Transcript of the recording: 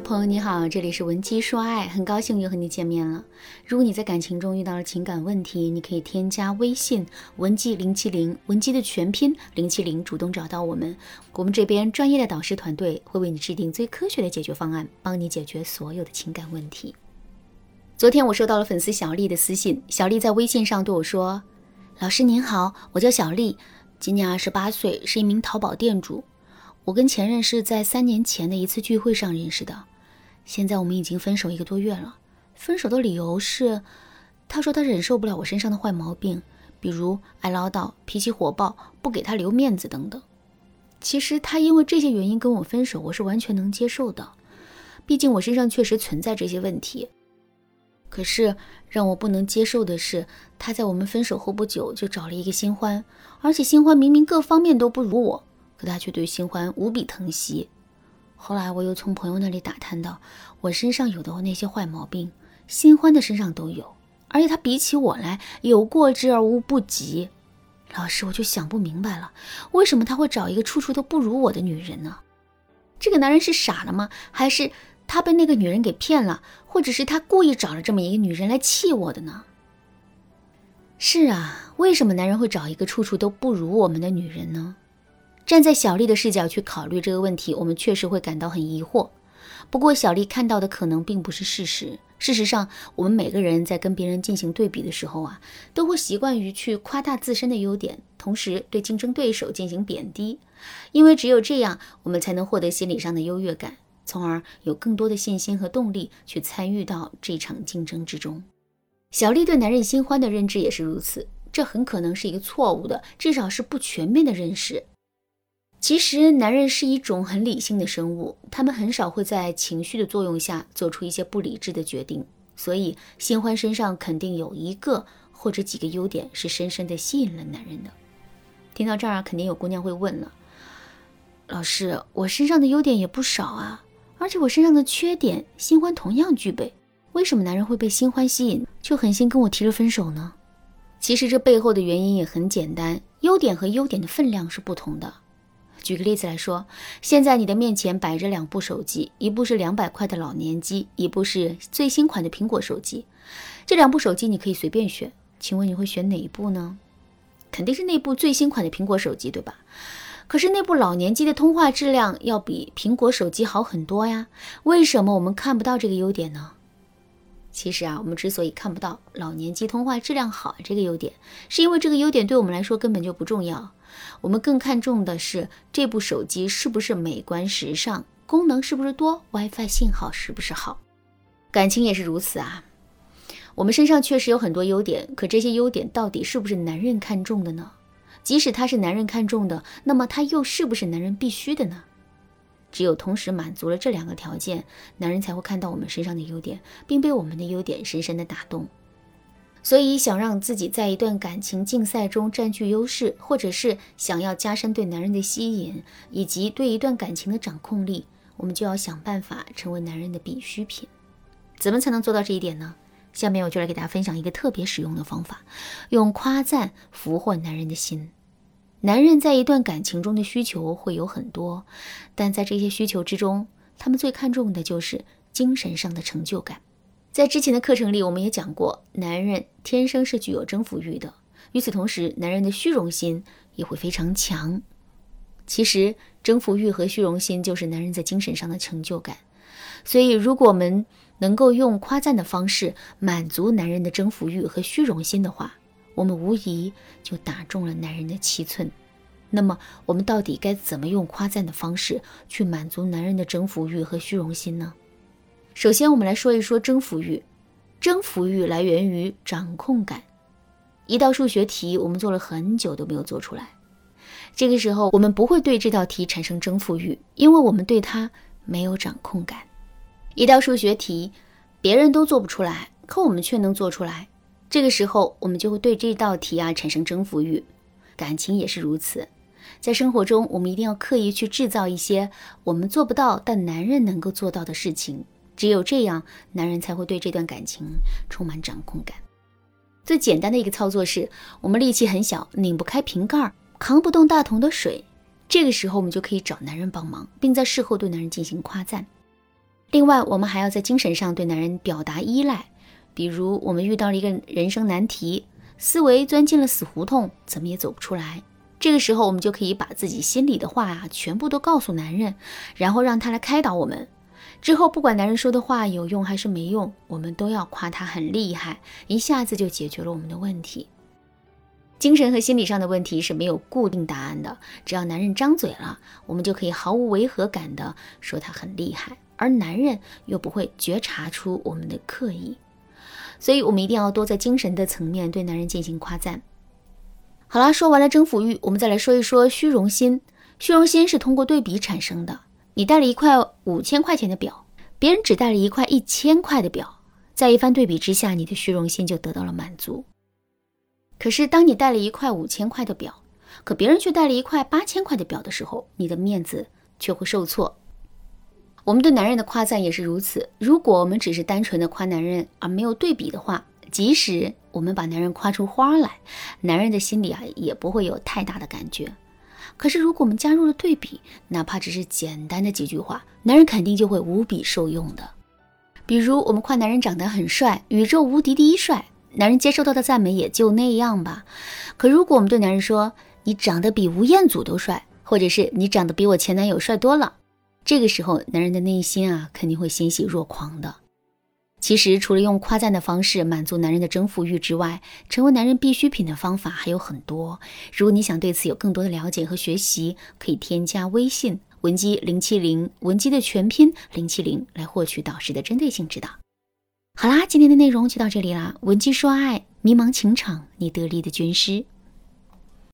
朋友你好，这里是文姬说爱，很高兴又和你见面了。如果你在感情中遇到了情感问题，你可以添加微信文姬零七零，文姬的全拼零七零，主动找到我们，我们这边专业的导师团队会为你制定最科学的解决方案，帮你解决所有的情感问题。昨天我收到了粉丝小丽的私信，小丽在微信上对我说：“老师您好，我叫小丽，今年二十八岁，是一名淘宝店主。”我跟前任是在三年前的一次聚会上认识的，现在我们已经分手一个多月了。分手的理由是，他说他忍受不了我身上的坏毛病，比如爱唠叨、脾气火爆、不给他留面子等等。其实他因为这些原因跟我分手，我是完全能接受的，毕竟我身上确实存在这些问题。可是让我不能接受的是，他在我们分手后不久就找了一个新欢，而且新欢明明各方面都不如我。可他却对新欢无比疼惜。后来我又从朋友那里打探到，我身上有的那些坏毛病，新欢的身上都有，而且他比起我来有过之而无不及。老师，我就想不明白了，为什么他会找一个处处都不如我的女人呢？这个男人是傻了吗？还是他被那个女人给骗了？或者是他故意找了这么一个女人来气我的呢？是啊，为什么男人会找一个处处都不如我们的女人呢？站在小丽的视角去考虑这个问题，我们确实会感到很疑惑。不过，小丽看到的可能并不是事实。事实上，我们每个人在跟别人进行对比的时候啊，都会习惯于去夸大自身的优点，同时对竞争对手进行贬低。因为只有这样，我们才能获得心理上的优越感，从而有更多的信心和动力去参与到这场竞争之中。小丽对男人新欢的认知也是如此，这很可能是一个错误的，至少是不全面的认识。其实，男人是一种很理性的生物，他们很少会在情绪的作用下做出一些不理智的决定。所以，新欢身上肯定有一个或者几个优点是深深的吸引了男人的。听到这儿，肯定有姑娘会问了：老师，我身上的优点也不少啊，而且我身上的缺点，新欢同样具备，为什么男人会被新欢吸引，就狠心跟我提了分手呢？其实这背后的原因也很简单，优点和优点的分量是不同的。举个例子来说，现在你的面前摆着两部手机，一部是两百块的老年机，一部是最新款的苹果手机。这两部手机你可以随便选，请问你会选哪一部呢？肯定是那部最新款的苹果手机，对吧？可是那部老年机的通话质量要比苹果手机好很多呀。为什么我们看不到这个优点呢？其实啊，我们之所以看不到老年机通话质量好这个优点，是因为这个优点对我们来说根本就不重要。我们更看重的是这部手机是不是美观时尚，功能是不是多，WiFi 信号是不是好。感情也是如此啊。我们身上确实有很多优点，可这些优点到底是不是男人看中的呢？即使他是男人看中的，那么他又是不是男人必须的呢？只有同时满足了这两个条件，男人才会看到我们身上的优点，并被我们的优点深深的打动。所以，想让自己在一段感情竞赛中占据优势，或者是想要加深对男人的吸引，以及对一段感情的掌控力，我们就要想办法成为男人的必需品。怎么才能做到这一点呢？下面我就来给大家分享一个特别实用的方法：用夸赞俘获男人的心。男人在一段感情中的需求会有很多，但在这些需求之中，他们最看重的就是精神上的成就感。在之前的课程里，我们也讲过，男人天生是具有征服欲的。与此同时，男人的虚荣心也会非常强。其实，征服欲和虚荣心就是男人在精神上的成就感。所以，如果我们能够用夸赞的方式满足男人的征服欲和虚荣心的话，我们无疑就打中了男人的七寸。那么，我们到底该怎么用夸赞的方式去满足男人的征服欲和虚荣心呢？首先，我们来说一说征服欲。征服欲来源于掌控感。一道数学题，我们做了很久都没有做出来，这个时候我们不会对这道题产生征服欲，因为我们对它没有掌控感。一道数学题，别人都做不出来，可我们却能做出来，这个时候我们就会对这道题啊产生征服欲。感情也是如此，在生活中，我们一定要刻意去制造一些我们做不到但男人能够做到的事情。只有这样，男人才会对这段感情充满掌控感。最简单的一个操作是，我们力气很小，拧不开瓶盖，扛不动大桶的水。这个时候，我们就可以找男人帮忙，并在事后对男人进行夸赞。另外，我们还要在精神上对男人表达依赖，比如我们遇到了一个人生难题，思维钻进了死胡同，怎么也走不出来。这个时候，我们就可以把自己心里的话啊，全部都告诉男人，然后让他来开导我们。之后，不管男人说的话有用还是没用，我们都要夸他很厉害，一下子就解决了我们的问题。精神和心理上的问题是没有固定答案的，只要男人张嘴了，我们就可以毫无违和感的说他很厉害，而男人又不会觉察出我们的刻意。所以，我们一定要多在精神的层面对男人进行夸赞。好了，说完了征服欲，我们再来说一说虚荣心。虚荣心是通过对比产生的。你戴了一块五千块钱的表，别人只戴了一块一千块的表，在一番对比之下，你的虚荣心就得到了满足。可是，当你戴了一块五千块的表，可别人却戴了一块八千块的表的时候，你的面子却会受挫。我们对男人的夸赞也是如此。如果我们只是单纯的夸男人，而没有对比的话，即使我们把男人夸出花来，男人的心里啊也不会有太大的感觉。可是，如果我们加入了对比，哪怕只是简单的几句话，男人肯定就会无比受用的。比如，我们夸男人长得很帅，宇宙无敌第一帅。男人接受到的赞美也就那样吧。可如果我们对男人说：“你长得比吴彦祖都帅”，或者是“你长得比我前男友帅多了”，这个时候男人的内心啊肯定会欣喜若狂的。其实，除了用夸赞的方式满足男人的征服欲之外，成为男人必需品的方法还有很多。如果你想对此有更多的了解和学习，可以添加微信文姬零七零，文姬的全拼零七零，来获取导师的针对性指导。好啦，今天的内容就到这里啦。文姬说爱，迷茫情场，你得力的军师。